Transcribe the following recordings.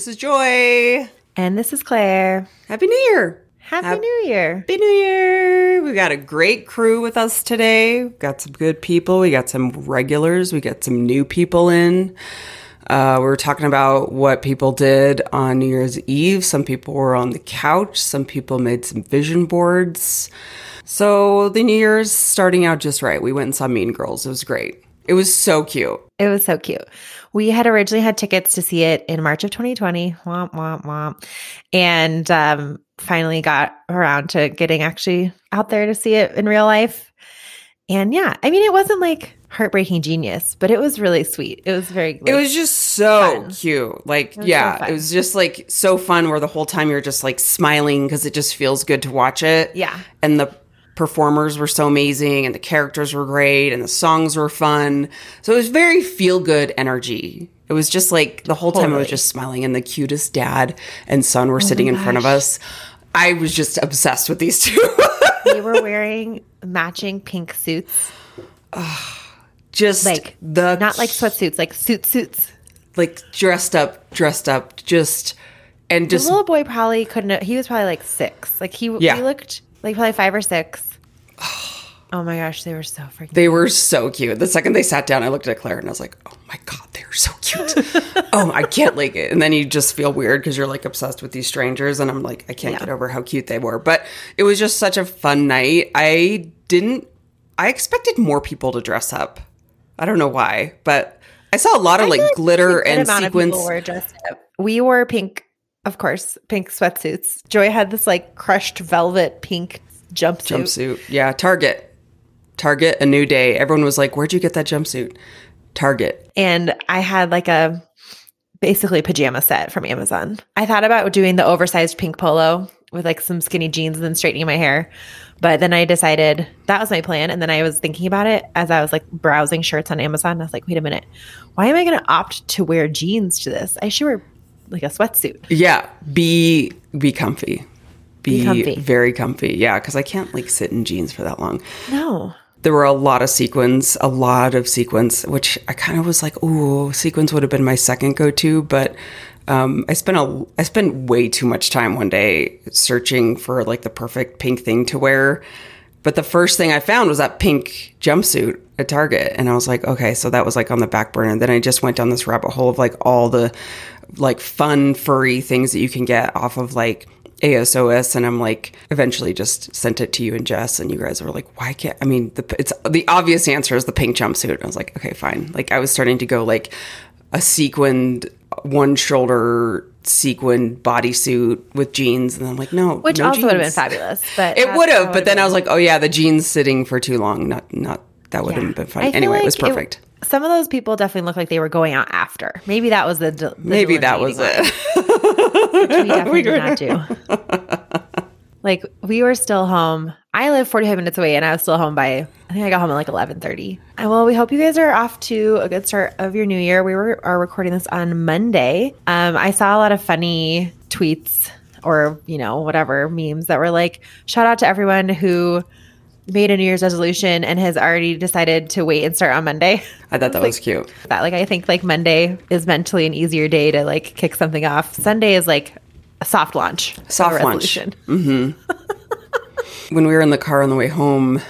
This is Joy. And this is Claire. Happy New Year. Happy Hap- New Year. Happy New Year. We've got a great crew with us today. We've got some good people. We got some regulars. We got some new people in. Uh, we were talking about what people did on New Year's Eve. Some people were on the couch. Some people made some vision boards. So the New Year's starting out just right. We went and saw Mean Girls. It was great. It was so cute. It was so cute. We had originally had tickets to see it in March of 2020. Womp, womp, womp. And um, finally got around to getting actually out there to see it in real life. And yeah, I mean, it wasn't like heartbreaking genius, but it was really sweet. It was very. Like, it was just so fun. cute. Like, it yeah, so it was just like so fun. Where the whole time you're just like smiling because it just feels good to watch it. Yeah, and the performers were so amazing and the characters were great and the songs were fun. So it was very feel good energy. It was just like the whole time I was just smiling and the cutest dad and son were oh sitting in front of us. I was just obsessed with these two. they were wearing matching pink suits. just like the not like sweatsuits, like suit suits. Like dressed up, dressed up, just and just the little boy probably couldn't. He was probably like six. Like he, yeah. he looked like probably five or six. Oh my gosh, they were so freaking. They were so cute. The second they sat down, I looked at Claire and I was like, "Oh my god, they're so cute." oh, I can't like it. And then you just feel weird because you're like obsessed with these strangers, and I'm like, I can't yeah. get over how cute they were. But it was just such a fun night. I didn't. I expected more people to dress up. I don't know why, but I saw a lot of like, like glitter and sequins. Were dressed up. We wore pink, of course, pink sweatsuits. Joy had this like crushed velvet pink jumpsuit. Jumpsuit, yeah. Target. Target, a new day. Everyone was like, Where'd you get that jumpsuit? Target. And I had like a basically pajama set from Amazon. I thought about doing the oversized pink polo with like some skinny jeans and then straightening my hair. But then I decided that was my plan. And then I was thinking about it as I was like browsing shirts on Amazon. I was like, wait a minute, why am I going to opt to wear jeans to this? I should wear like a sweatsuit. Yeah. Be, be comfy. Be, be comfy. very comfy. Yeah. Cause I can't like sit in jeans for that long. No there were a lot of sequins, a lot of sequins, which I kind of was like, "Ooh, sequins would have been my second go-to," but um, I spent a I spent way too much time one day searching for like the perfect pink thing to wear. But the first thing I found was that pink jumpsuit at Target, and I was like, okay, so that was like on the back burner. Then I just went down this rabbit hole of like all the like fun furry things that you can get off of like ASOS, and I'm like, eventually just sent it to you and Jess, and you guys were like, why can't? I mean, the, it's the obvious answer is the pink jumpsuit. I was like, okay, fine. Like I was starting to go like a sequined one shoulder sequined bodysuit with jeans, and I'm like, no, which no also would have been fabulous. But it would have. But then been. I was like, oh yeah, the jeans sitting for too long. Not not that would yeah. have been fun. Anyway, like it was perfect. It, some of those people definitely looked like they were going out after. Maybe that was the, the maybe that was it. Which we definitely we did not do. like we were still home. I live 45 minutes away and I was still home by I think I got home at like 11:30. And well, we hope you guys are off to a good start of your new year. We were are recording this on Monday. Um, I saw a lot of funny tweets or, you know, whatever memes that were like shout out to everyone who made a New Year's resolution and has already decided to wait and start on Monday. I thought that like, was cute. That like I think like Monday is mentally an easier day to like kick something off. Sunday is like a soft launch. Soft launch. Mm-hmm. when we were in the car on the way home,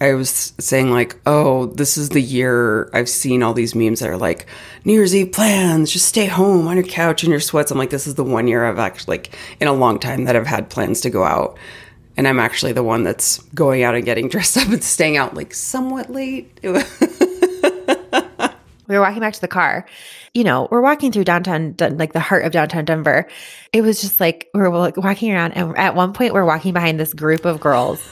I was saying like, "Oh, this is the year I've seen all these memes that are like New Year's Eve plans, just stay home on your couch in your sweats." I'm like, "This is the one year I've actually like in a long time that I've had plans to go out." And I'm actually the one that's going out and getting dressed up and staying out like somewhat late. we were walking back to the car. You know, we're walking through downtown, like the heart of downtown Denver. It was just like we we're walking around, and at one point, we're walking behind this group of girls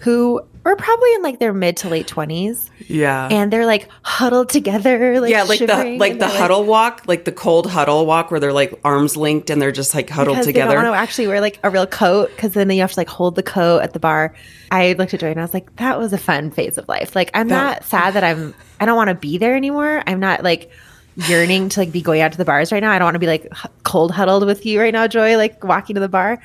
who were probably in like their mid to late twenties. Yeah, and they're like huddled together, like yeah, like the like the huddle like, walk, like the cold huddle walk, where they're like arms linked and they're just like huddled together. They don't want to actually wear like a real coat because then you have to like hold the coat at the bar. I looked at Joy and I was like, that was a fun phase of life. Like I'm that, not sad that I'm I don't want to be there anymore. I'm not like yearning to like be going out to the bars right now. I don't want to be like cold huddled with you right now, Joy, like walking to the bar.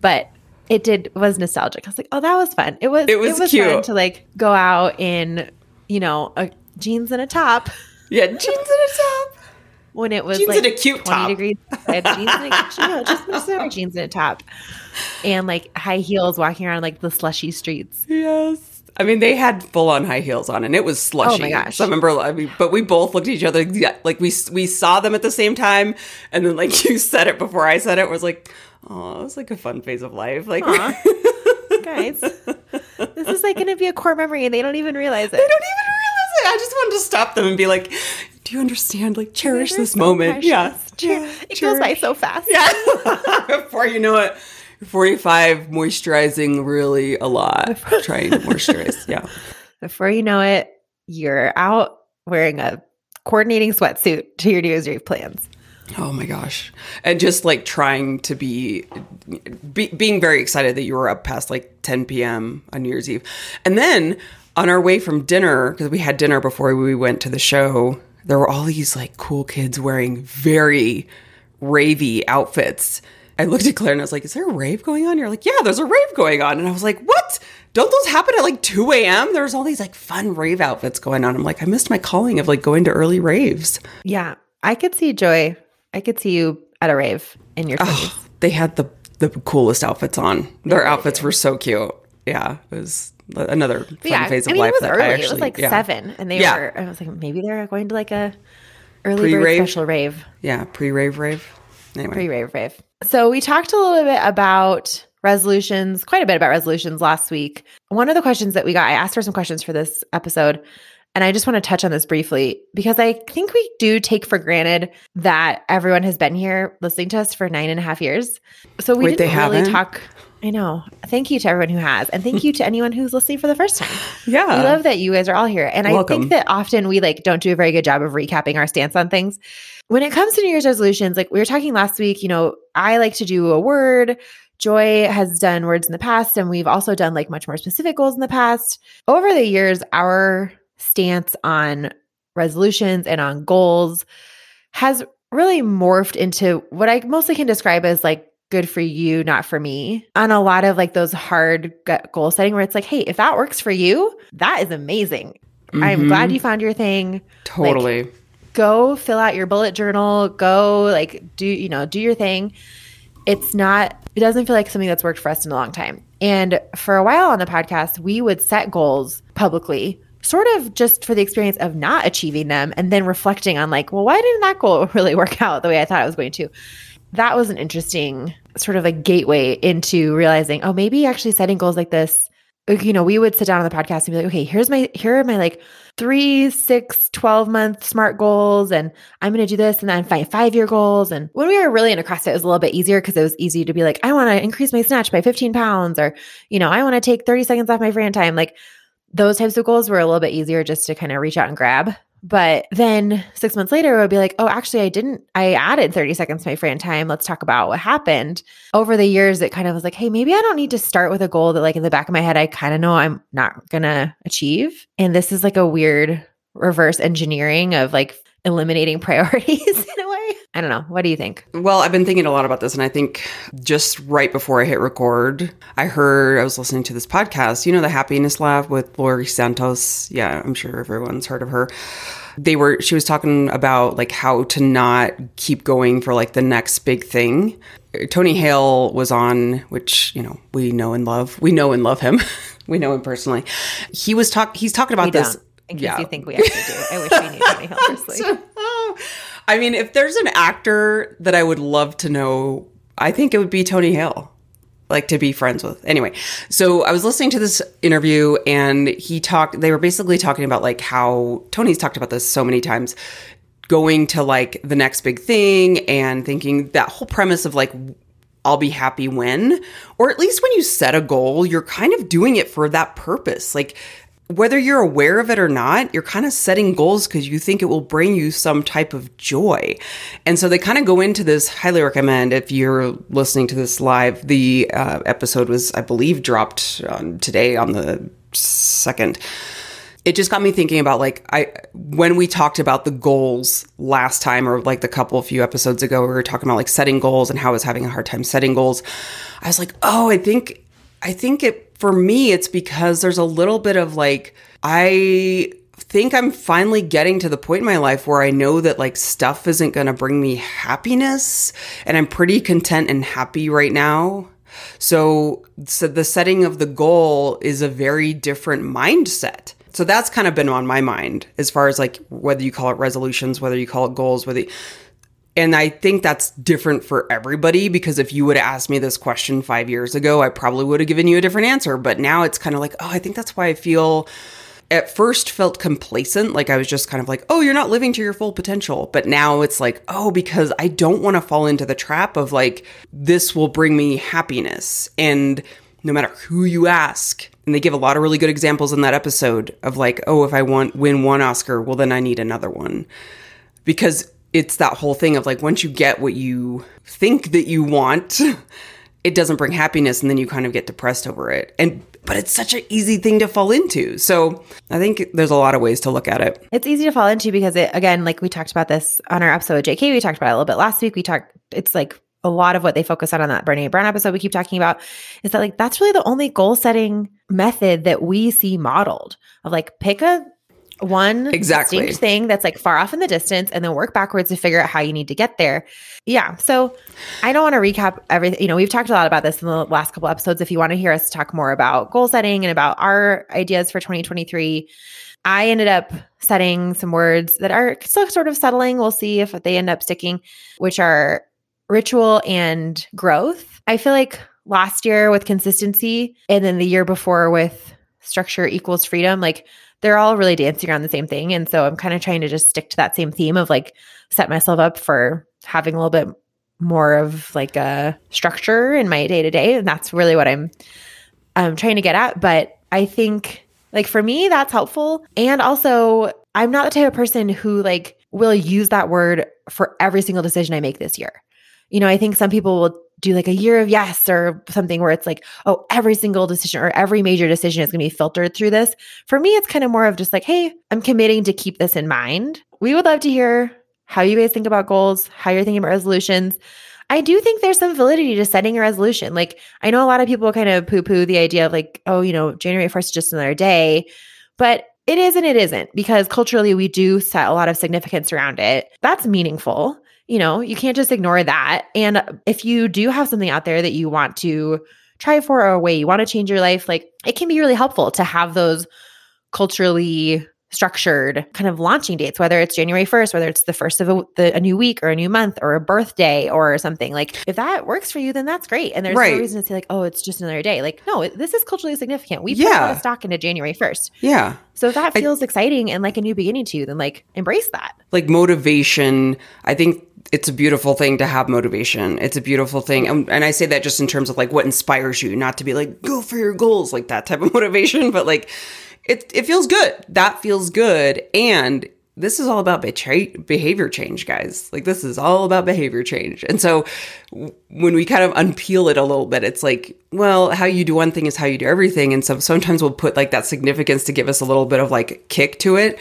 But it did was nostalgic. I was like, oh, that was fun. It was it was, it was fun to like go out in you know a jeans and a top. Yeah, jeans and a top. When it was jeans like and a cute 20 top. degrees I had jeans and a, you know, just, just jeans and a top, and like high heels, walking around like the slushy streets. Yes. I mean, they had full on high heels on, and it was slushy. Oh my gosh! So I remember, I mean, but we both looked at each other, yeah, like we we saw them at the same time, and then like you said it before I said it, was like, oh, it was like a fun phase of life, like. Guys, this is like going to be a core memory, and they don't even realize it. They don't even realize it. I just wanted to stop them and be like, "Do you understand? Like, cherish this so moment. precious. Yeah, Cher- it goes by so fast. Yeah. Before you know it, 45, moisturizing really a lot. Trying to moisturize. Yeah. Before you know it, you're out wearing a coordinating sweatsuit to your New Year's Eve plans. Oh my gosh. And just like trying to be, be being very excited that you were up past like 10 p.m. on New Year's Eve. And then on our way from dinner, because we had dinner before we went to the show, there were all these like cool kids wearing very ravey outfits. I looked at Claire and I was like, Is there a rave going on? You're like, Yeah, there's a rave going on. And I was like, What? Don't those happen at like 2 a.m.? There's all these like fun rave outfits going on. I'm like, I missed my calling of like going to early raves. Yeah, I could see Joy. I could see you at a rave in your 20s. They had the the coolest outfits on. Their outfits were so cute. Yeah, it was another fun yeah, phase of I mean, life it was early. I it was like yeah. seven, and they were. I was like, maybe they're going to like a early Pre-rave? special rave, Yeah, pre rave rave. Anyway, pre rave rave. So we talked a little bit about resolutions, quite a bit about resolutions last week. One of the questions that we got, I asked her some questions for this episode, and I just want to touch on this briefly because I think we do take for granted that everyone has been here listening to us for nine and a half years. So we Wait, didn't really haven't? talk. I know. Thank you to everyone who has, and thank you to anyone who's listening for the first time. yeah, We love that you guys are all here. And I think that often we like don't do a very good job of recapping our stance on things. When it comes to New Year's resolutions, like we were talking last week, you know, I like to do a word. Joy has done words in the past, and we've also done like much more specific goals in the past. Over the years, our stance on resolutions and on goals has really morphed into what I mostly can describe as like good for you, not for me. On a lot of like those hard gut goal setting where it's like, hey, if that works for you, that is amazing. I'm Mhm. glad you found your thing. totally. Go fill out your bullet journal. Go like do, you know, do your thing. It's not, it doesn't feel like something that's worked for us in a long time. And for a while on the podcast, we would set goals publicly, sort of just for the experience of not achieving them and then reflecting on like, well, why didn't that goal really work out the way I thought it was going to? That was an interesting sort of a gateway into realizing, oh, maybe actually setting goals like this you know, we would sit down on the podcast and be like, okay, here's my, here are my like three, six, 12 month smart goals. And I'm going to do this and then find five year goals. And when we were really into CrossFit, it was a little bit easier because it was easy to be like, I want to increase my snatch by 15 pounds or, you know, I want to take 30 seconds off my Fran time. Like those types of goals were a little bit easier just to kind of reach out and grab. But then six months later, it would be like, oh, actually, I didn't, I added 30 seconds to my Fran time. Let's talk about what happened. Over the years, it kind of was like, hey, maybe I don't need to start with a goal that, like, in the back of my head, I kind of know I'm not going to achieve. And this is like a weird reverse engineering of like eliminating priorities in a way. I don't know. What do you think? Well, I've been thinking a lot about this, and I think just right before I hit record, I heard I was listening to this podcast. You know, the Happiness Lab with Laurie Santos. Yeah, I'm sure everyone's heard of her. They were. She was talking about like how to not keep going for like the next big thing. Tony Hale was on, which you know we know and love. We know and love him. we know him personally. He was talk. He's talking about We this. don't. In case you think we actually do. I wish we knew Tony Hale personally. I mean, if there's an actor that I would love to know, I think it would be Tony Hale, like to be friends with. Anyway, so I was listening to this interview and he talked, they were basically talking about like how Tony's talked about this so many times going to like the next big thing and thinking that whole premise of like, I'll be happy when, or at least when you set a goal, you're kind of doing it for that purpose. Like, whether you're aware of it or not, you're kind of setting goals because you think it will bring you some type of joy. And so they kind of go into this. Highly recommend if you're listening to this live. The uh, episode was, I believe, dropped on today on the second. It just got me thinking about like I when we talked about the goals last time or like the couple few episodes ago we were talking about like setting goals and how I was having a hard time setting goals. I was like, "Oh, I think I think it for me it's because there's a little bit of like I think I'm finally getting to the point in my life where I know that like stuff isn't going to bring me happiness and I'm pretty content and happy right now. So, so the setting of the goal is a very different mindset. So that's kind of been on my mind as far as like whether you call it resolutions, whether you call it goals, whether you, and I think that's different for everybody because if you would have asked me this question five years ago, I probably would have given you a different answer. But now it's kind of like, oh, I think that's why I feel at first felt complacent. Like I was just kind of like, oh, you're not living to your full potential. But now it's like, oh, because I don't want to fall into the trap of like, this will bring me happiness. And no matter who you ask, and they give a lot of really good examples in that episode of like, oh, if I want win one Oscar, well then I need another one. Because it's that whole thing of like once you get what you think that you want, it doesn't bring happiness and then you kind of get depressed over it. And but it's such an easy thing to fall into. So I think there's a lot of ways to look at it. It's easy to fall into because it again, like we talked about this on our episode with JK, we talked about it a little bit last week. We talked it's like a lot of what they focus on on that Brene Brown episode we keep talking about is that like that's really the only goal setting method that we see modeled of like pick a one exactly distinct thing that's like far off in the distance and then work backwards to figure out how you need to get there. Yeah. So I don't want to recap everything. You know, we've talked a lot about this in the last couple episodes. If you want to hear us talk more about goal setting and about our ideas for 2023, I ended up setting some words that are still sort of settling. We'll see if they end up sticking, which are ritual and growth. I feel like last year with consistency and then the year before with structure equals freedom, like they're all really dancing around the same thing. And so I'm kind of trying to just stick to that same theme of like set myself up for having a little bit more of like a structure in my day to day. And that's really what I'm um, trying to get at. But I think like for me, that's helpful. And also, I'm not the type of person who like will use that word for every single decision I make this year. You know, I think some people will do like a year of yes or something where it's like, oh, every single decision or every major decision is going to be filtered through this. For me, it's kind of more of just like, hey, I'm committing to keep this in mind. We would love to hear how you guys think about goals, how you're thinking about resolutions. I do think there's some validity to setting a resolution. Like, I know a lot of people kind of poo poo the idea of like, oh, you know, January 1st is just another day. But it is and it isn't because culturally we do set a lot of significance around it. That's meaningful you know, you can't just ignore that. And if you do have something out there that you want to try for or a way you want to change your life, like it can be really helpful to have those culturally structured kind of launching dates, whether it's January 1st, whether it's the first of a, the, a, new week or a new month or a birthday or something. Like if that works for you, then that's great. And there's right. no reason to say like, oh, it's just another day. Like, no, this is culturally significant. We put yeah. a lot of stock into January 1st. Yeah. So if that feels I, exciting and like a new beginning to you, then like embrace that. Like motivation, I think it's a beautiful thing to have motivation. It's a beautiful thing. And, and, I say that just in terms of like what inspires you, not to be like, go for your goals, like that type of motivation, but like it, it feels good. That feels good. And this is all about behavior change, guys. Like this is all about behavior change. And so when we kind of unpeel it a little bit, it's like, well, how you do one thing is how you do everything. And so sometimes we'll put like that significance to give us a little bit of like kick to it.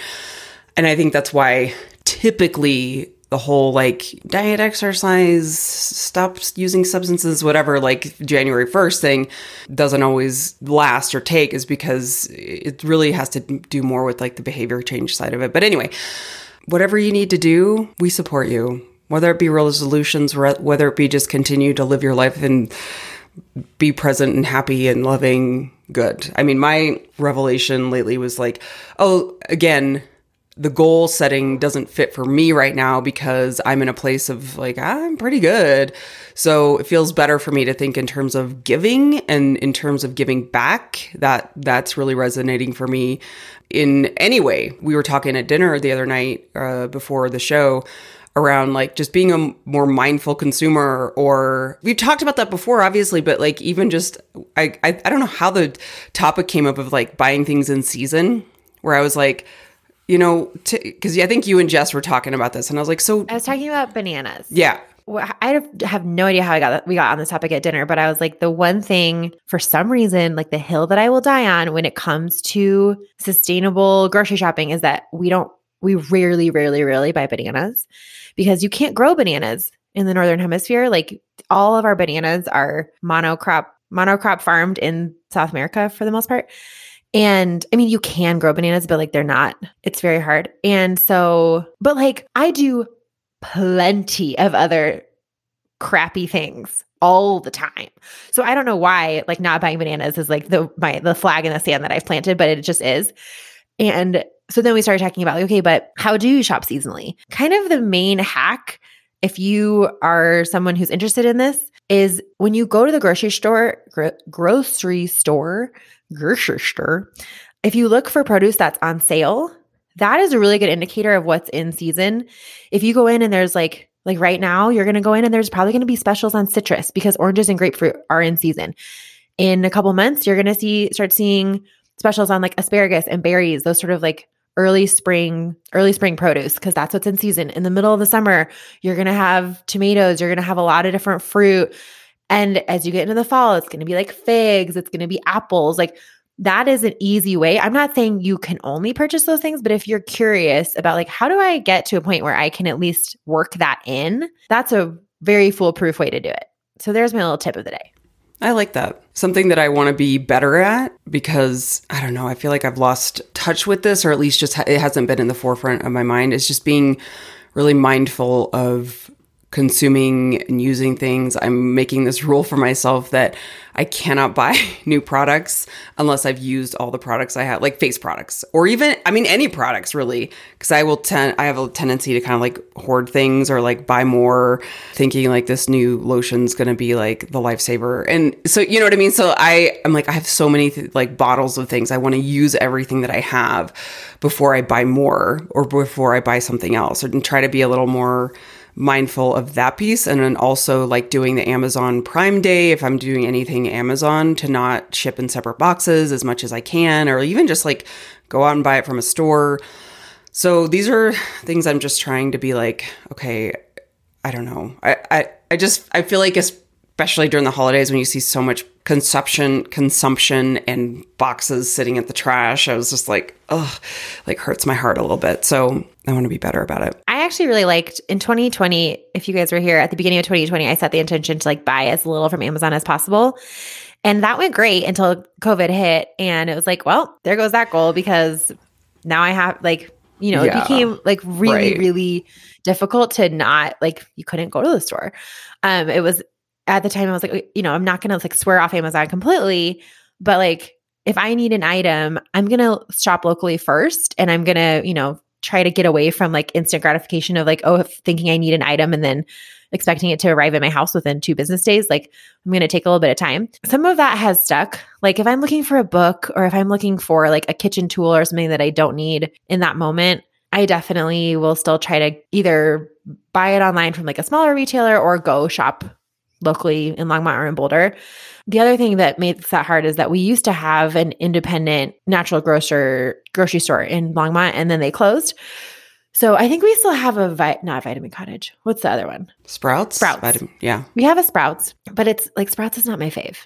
And I think that's why typically the whole like diet, exercise, stop using substances, whatever, like January 1st thing doesn't always last or take is because it really has to do more with like the behavior change side of it. But anyway, whatever you need to do, we support you. Whether it be resolutions, whether it be just continue to live your life and be present and happy and loving, good. I mean, my revelation lately was like, oh, again, the goal setting doesn't fit for me right now because I'm in a place of like, I'm pretty good. So it feels better for me to think in terms of giving and in terms of giving back. That that's really resonating for me in any way. We were talking at dinner the other night uh, before the show around like just being a more mindful consumer or we've talked about that before obviously but like even just I, I i don't know how the topic came up of like buying things in season where i was like you know, because I think you and Jess were talking about this, and I was like, so I was talking about bananas. Yeah. I have no idea how I got we got on this topic at dinner, but I was like, the one thing for some reason, like the hill that I will die on when it comes to sustainable grocery shopping is that we don't, we rarely, rarely, rarely buy bananas because you can't grow bananas in the northern hemisphere. Like all of our bananas are monocrop, monocrop farmed in South America for the most part. And I mean, you can grow bananas, but like they're not, it's very hard. And so, but like I do plenty of other crappy things all the time. So I don't know why like not buying bananas is like the my the flag in the sand that I've planted, but it just is. And so then we started talking about, like, okay, but how do you shop seasonally? Kind of the main hack, if you are someone who's interested in this, is when you go to the grocery store, gro- grocery store, grocery store, if you look for produce that's on sale, that is a really good indicator of what's in season. If you go in and there's like, like right now, you're going to go in and there's probably going to be specials on citrus because oranges and grapefruit are in season. In a couple months, you're going to see start seeing specials on like asparagus and berries, those sort of like early spring early spring produce because that's what's in season in the middle of the summer you're going to have tomatoes you're going to have a lot of different fruit and as you get into the fall it's going to be like figs it's going to be apples like that is an easy way. I'm not saying you can only purchase those things but if you're curious about like how do i get to a point where i can at least work that in? That's a very foolproof way to do it. So there's my little tip of the day. I like that. Something that I want to be better at because I don't know, I feel like I've lost touch with this, or at least just ha- it hasn't been in the forefront of my mind, is just being really mindful of consuming and using things. I'm making this rule for myself that I cannot buy new products unless I've used all the products I have, like face products or even, I mean, any products really. Cause I will tend, I have a tendency to kind of like hoard things or like buy more thinking like this new lotion's going to be like the lifesaver. And so, you know what I mean? So I, I'm like, I have so many th- like bottles of things. I want to use everything that I have before I buy more or before I buy something else and try to be a little more mindful of that piece and then also like doing the Amazon Prime Day if I'm doing anything Amazon to not ship in separate boxes as much as I can or even just like go out and buy it from a store. So these are things I'm just trying to be like, okay, I don't know. I I, I just I feel like especially during the holidays when you see so much consumption consumption and boxes sitting at the trash, I was just like, ugh, like hurts my heart a little bit. So I want to be better about it. I actually really liked in 2020, if you guys were here at the beginning of 2020, I set the intention to like buy as little from Amazon as possible. And that went great until COVID hit. And it was like, well, there goes that goal because now I have like, you know, yeah, it became like really, right. really difficult to not like you couldn't go to the store. Um, it was at the time I was like, you know, I'm not gonna like swear off Amazon completely, but like if I need an item, I'm gonna shop locally first and I'm gonna, you know, try to get away from like instant gratification of like, oh, thinking I need an item and then expecting it to arrive at my house within two business days. Like, I'm going to take a little bit of time. Some of that has stuck. Like, if I'm looking for a book or if I'm looking for like a kitchen tool or something that I don't need in that moment, I definitely will still try to either buy it online from like a smaller retailer or go shop locally in Longmont or in Boulder. The other thing that makes that hard is that we used to have an independent natural grocer grocery store in Longmont and then they closed. So I think we still have a vi- not Vitamin Cottage. What's the other one? Sprouts. Sprouts. Vitamin, yeah. We have a Sprouts, but it's like Sprouts is not my fave.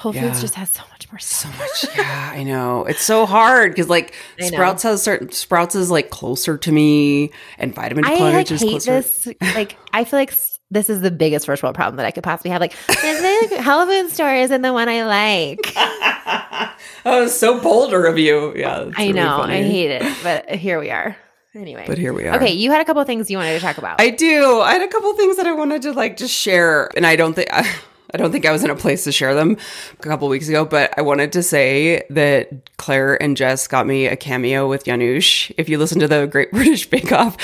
Whole yeah. Foods just has so much more stuff. So much. Yeah, I know. It's so hard because like Sprouts has certain Sprouts is like closer to me and Vitamin I Cottage like, is hate closer. This like I feel like this is the biggest first world problem that I could possibly have. Like, the health food store isn't the one I like. oh, so Boulder of you. Yeah. I know. I hate it. But here we are. Anyway. But here we are. Okay, you had a couple things you wanted to talk about. I do. I had a couple things that I wanted to like just share. And I don't think I, I don't think I was in a place to share them a couple weeks ago, but I wanted to say that Claire and Jess got me a cameo with Janusz. If you listen to the Great British Bake Off,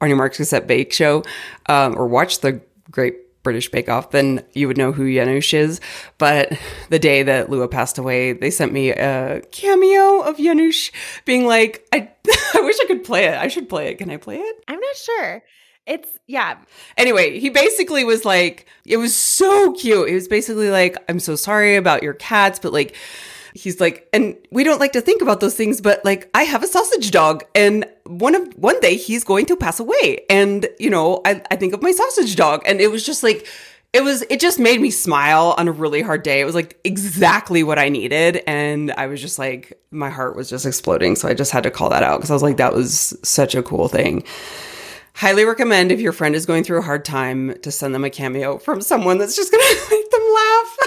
Arnie Marks Cassette Bake Show, um, or watch the Great British Bake Off, then you would know who Janusz is. But the day that Lua passed away, they sent me a cameo of Janusz being like, I, I wish I could play it. I should play it. Can I play it? I'm not sure. It's, yeah. Anyway, he basically was like, it was so cute. It was basically like, I'm so sorry about your cats, but like, he's like, and we don't like to think about those things, but like, I have a sausage dog, and one of one day he's going to pass away, and you know, I, I think of my sausage dog, and it was just like, it was, it just made me smile on a really hard day. It was like exactly what I needed, and I was just like, my heart was just exploding. So I just had to call that out because I was like, that was such a cool thing highly recommend if your friend is going through a hard time to send them a cameo from someone that's just to make them laugh.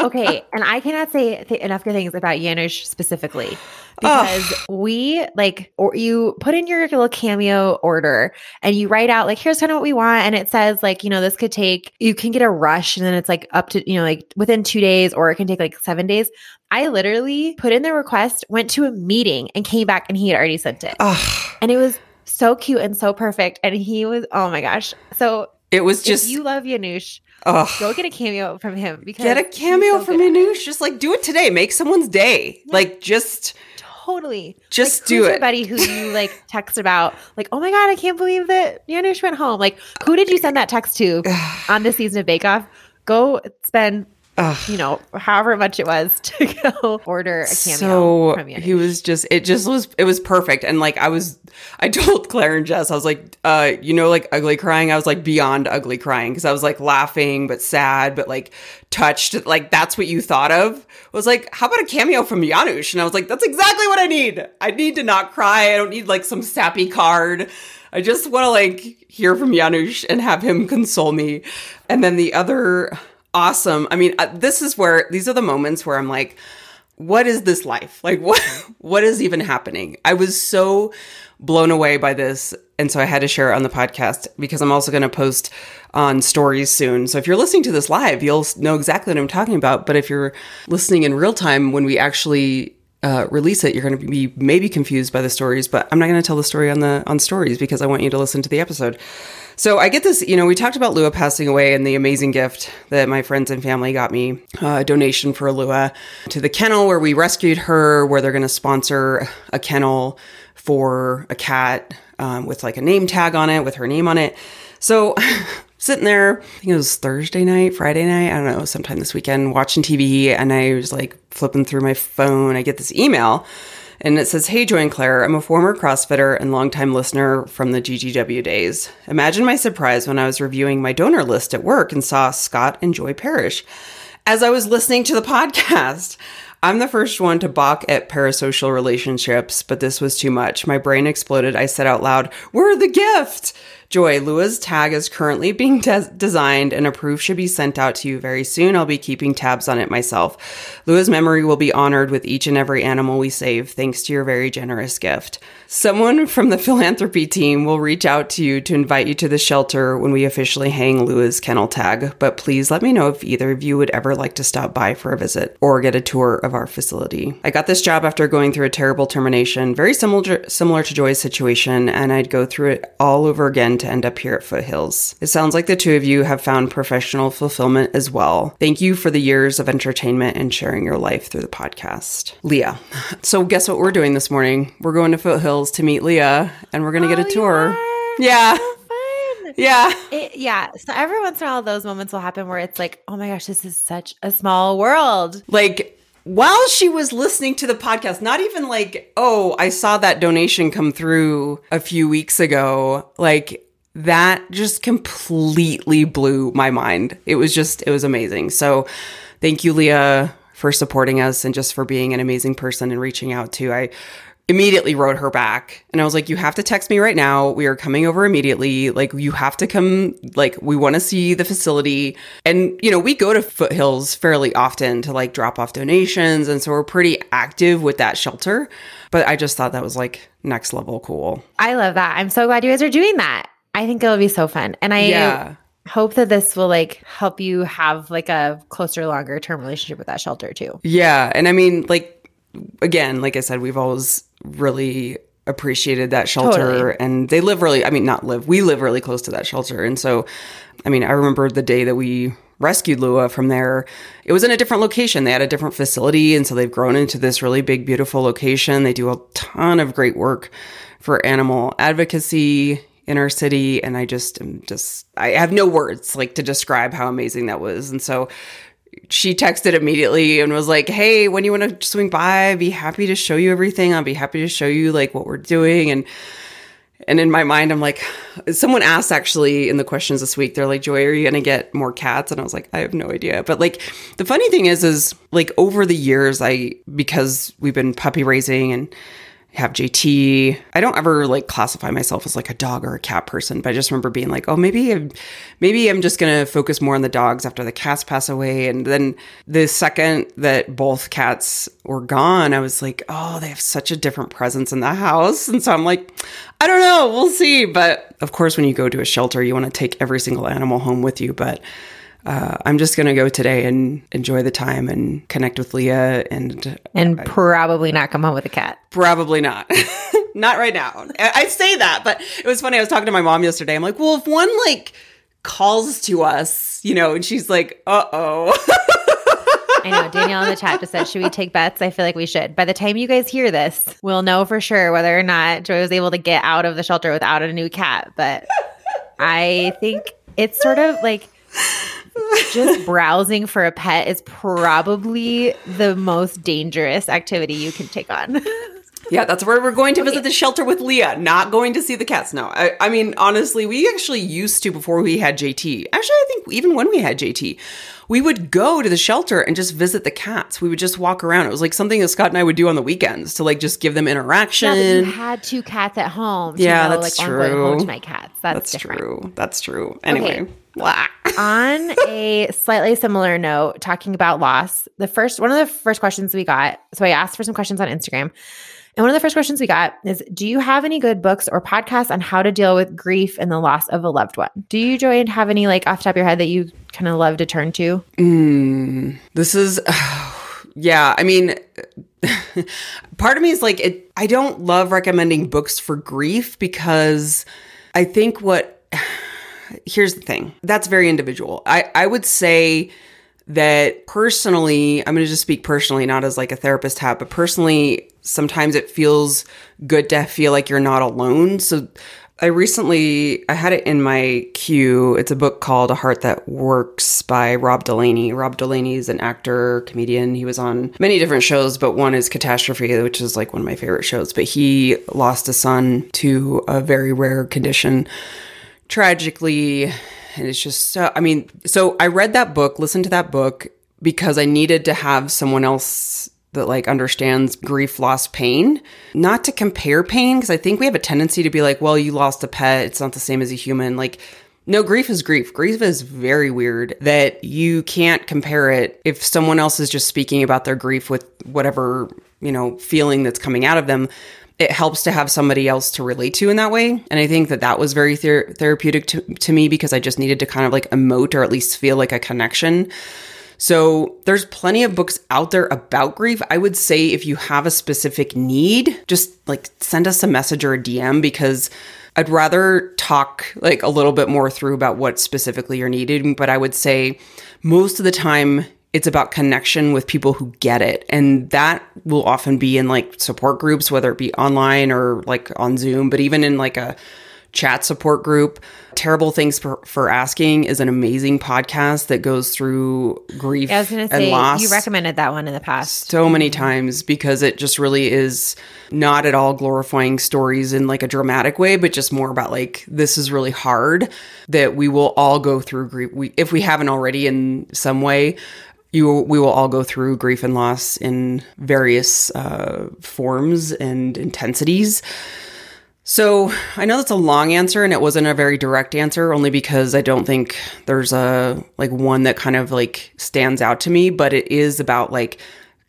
Okay, and I cannot say th- enough good things about Janusz specifically because we like or you put in your little cameo order and you write out like here's kind of what we want and it says like you know this could take you can get a rush and then it's like up to you know like within 2 days or it can take like 7 days. I literally put in the request, went to a meeting and came back and he had already sent it. And it was so cute and so perfect and he was oh my gosh. So it was just if you love Janusz Ugh. Go get a cameo from him because Get a cameo so from good at it. Janusz. Just like do it today. Make someone's day. Like just Totally. Just like, do it. buddy who you like text about, like, oh my God, I can't believe that Janusz went home. Like, who did you send that text to on this season of Bake Off? Go spend, you know, however much it was to go order a cameo so he was just it just was it was perfect. And like i was i told claire and jess i was like uh you know like ugly crying? I was like beyond ugly crying because i was like laughing but sad but like touched. Like that's what you thought of? I was like how about a cameo from Janusz? And i was like that's exactly what i need. I need to not cry. I don't need like some sappy card. I just want to like hear from Janusz and have him console me. And then the other awesome i mean uh, this is where these are the moments where i'm like what is this life? Like what what is even happening? I was so blown away by this and so I had to share it on the podcast because I'm also going to post on stories soon. So if you're listening to this live, you'll know exactly what I'm talking about, but if you're listening in real time when we actually uh, release it, you're going to be maybe confused by the stories, but I'm not going to tell the story on the on stories because I want you to listen to the episode. So I get this, you know, we talked about Lua passing away and the amazing gift that my friends and family got me uh, a donation for Lua to the kennel where we rescued her, where they're going to sponsor a kennel for a cat um, with like a name tag on it, with her name on it. So sitting there, I think it was Thursday night, Friday night, I don't know, sometime this weekend, watching TV, and I was like flipping through my phone. I get this email and it says, Hey, Joy and Claire, I'm a former CrossFitter and longtime listener from the GGW days. Imagine my surprise when I was reviewing my donor list at work and saw Scott and Joy Parrish. As I was listening to the podcast, I'm the first one to balk at parasocial relationships, but this was too much. My brain exploded. I said out loud, We're the gift! Joy, Lua's tag is currently being des- designed and a proof should be sent out to you very soon. I'll be keeping tabs on it myself. Lua's memory will be honored with each and every animal we save, thanks to your very generous gift. Someone from the philanthropy team will reach out to you to invite you to the shelter when we officially hang Lua's kennel tag, but please let me know if either of you would ever like to stop by for a visit or get a tour of our facility. I got this job after going through a terrible termination, very similar similar to Joy's situation, and I'd go through it all over again to end up here at Foothills. It sounds like the two of you have found professional fulfillment as well. Thank you for the years of entertainment and sharing your life through the podcast. Leah. So guess what we're doing this morning? We're going to Foothills to meet Leah and we're going to get a Oh, tour. Yeah. are. So fun. Yeah. It, yeah. So every once in a while, those moments will happen where it's like, oh my gosh, this is such a small world. Like while she was listening to the podcast, not even like, oh, I saw that donation come through a few weeks ago. Like that just completely blew my mind. It was just, it was amazing. So thank you, Leah, for supporting us and just for being an amazing person and reaching out to. I immediately wrote her back and I was like, you have to text me right now. We are coming over immediately. Like, you have to come. Like, we want to see the facility. And, you know, we go to Foothills fairly often to like drop off donations. And so we're pretty active with that shelter. But I just thought that was like next level cool. I love that. I'm so glad you guys are doing that. I think it'll be so fun. And I Yeah. hope that this will like help you have like a closer, longer term relationship with that shelter too. Yeah. And I mean, like, again, like I said, we've always really appreciated that shelter Totally. and they live really, I mean, not live, we live really close to that shelter. And so, I mean, I remember the day that we rescued Lua from there, it was in a different location. They had a different facility. And so they've grown into this really big, beautiful location. They do a ton of great work for animal advocacy in our city and i just am just i have no words like to describe how amazing that was and so she texted immediately and was like, "Hey, when you want to swing by, I'd be happy to show you everything. I'll be happy to show you like what we're doing." And and in my mind, I'm like, someone asked actually in the questions this week, they're like, "Joy, are you gonna get more cats?" And I was like, "I have no idea." But like, the funny thing is, is like over the years, I because we've been puppy raising and have JT. I don't ever like classify myself as like a dog or a cat person, but I just remember being like, oh, maybe maybe I'm just gonna focus more on the dogs after the cats pass away. And then the second that both cats were gone, I was like, oh, they have such a different presence in the house. And so I'm like, I don't know, we'll see. But of course, when you go to a shelter, you want to take every single animal home with you, but uh, I'm just gonna go today and enjoy the time and connect with Leah and and probably not come home with a cat. Probably not. not right now. I, I say that, but it was funny. I was talking to my mom yesterday. I'm like, well, if one like calls to us, you know, and she's like, uh oh. I know. Danielle in the chat just said, should we take bets? I feel like we should. By the time you guys hear this, we'll know for sure whether or not Joy was able to get out of the shelter without a new cat. But I think it's sort of like just browsing for a pet is probably the most dangerous activity you can take on. Yeah, that's where we're going to visit the shelter with Leah, not going to see the cats. No, I, I, mean, honestly, we actually used to before we had JT. Actually, I think even when we had JT, we would go to the shelter and just visit the cats. We would just walk around. It was like something that Scott and I would do on the weekends to like just give them interaction. Yeah, you had two cats at home. yeah, know, that's like, true. home to my cats. That's, that's true. That's true. Anyway. Okay. on a slightly similar note, talking about loss, the first one of the first questions we got. So I asked for some questions on Instagram. And one of the first questions we got is Do you have any good books or podcasts on how to deal with grief and the loss of a loved one? Do you, Joy, have any like off top of your head that you kind of love to turn to? Mm, this is, yeah, I mean, part of me is like, it, I don't love recommending books for grief because I think what, here's the thing that's very individual. I, I would say, that personally, I'm going to just speak personally, not as like a therapist hat, but personally, sometimes it feels good to feel like you're not alone. So I recently I had it in my queue. It's a book called A Heart That Works by Rob Delaney. Rob Delaney is an actor, comedian. He was on many different shows, but one is Catastrophe, which is like one of my favorite shows. But he lost a son to a very rare condition tragically and it's just so i mean so i read that book listened to that book because i needed to have someone else that like understands grief, loss, pain. Not to compare pain, because I think we have a tendency to be like, well, you lost a pet, it's not the same as a human. Like, no, grief is grief. Grief is very weird that you can't compare it if someone else is just speaking about their grief with whatever, you know, feeling that's coming out of them. It helps to have somebody else to relate to in that way. And I think that that was very ther- therapeutic to, to me because I just needed to kind of like emote or at least feel like a connection. So there's plenty of books out there about grief. I would say if you have a specific need, just like send us a message or a DM because I'd rather talk like a little bit more through about what specifically you're needing. But I would say most of the time, it's about connection with people who get it. And that will often be in like support groups, whether it be online or like on Zoom, but even in like a chat support group. Terrible, Thanks for, for Asking is an amazing podcast that goes through grief I was gonna say, loss. You recommended that one in the past. So many times because it just really is not at all glorifying stories in like a dramatic way, but just more about like, this is really hard that we will all go through grief. We, if we haven't already in some way, you we will all go through grief and loss in various uh, forms and intensities. So I know that's a long answer and it wasn't a very direct answer only because I don't think there's a like one that kind of like stands out to me, but it is about like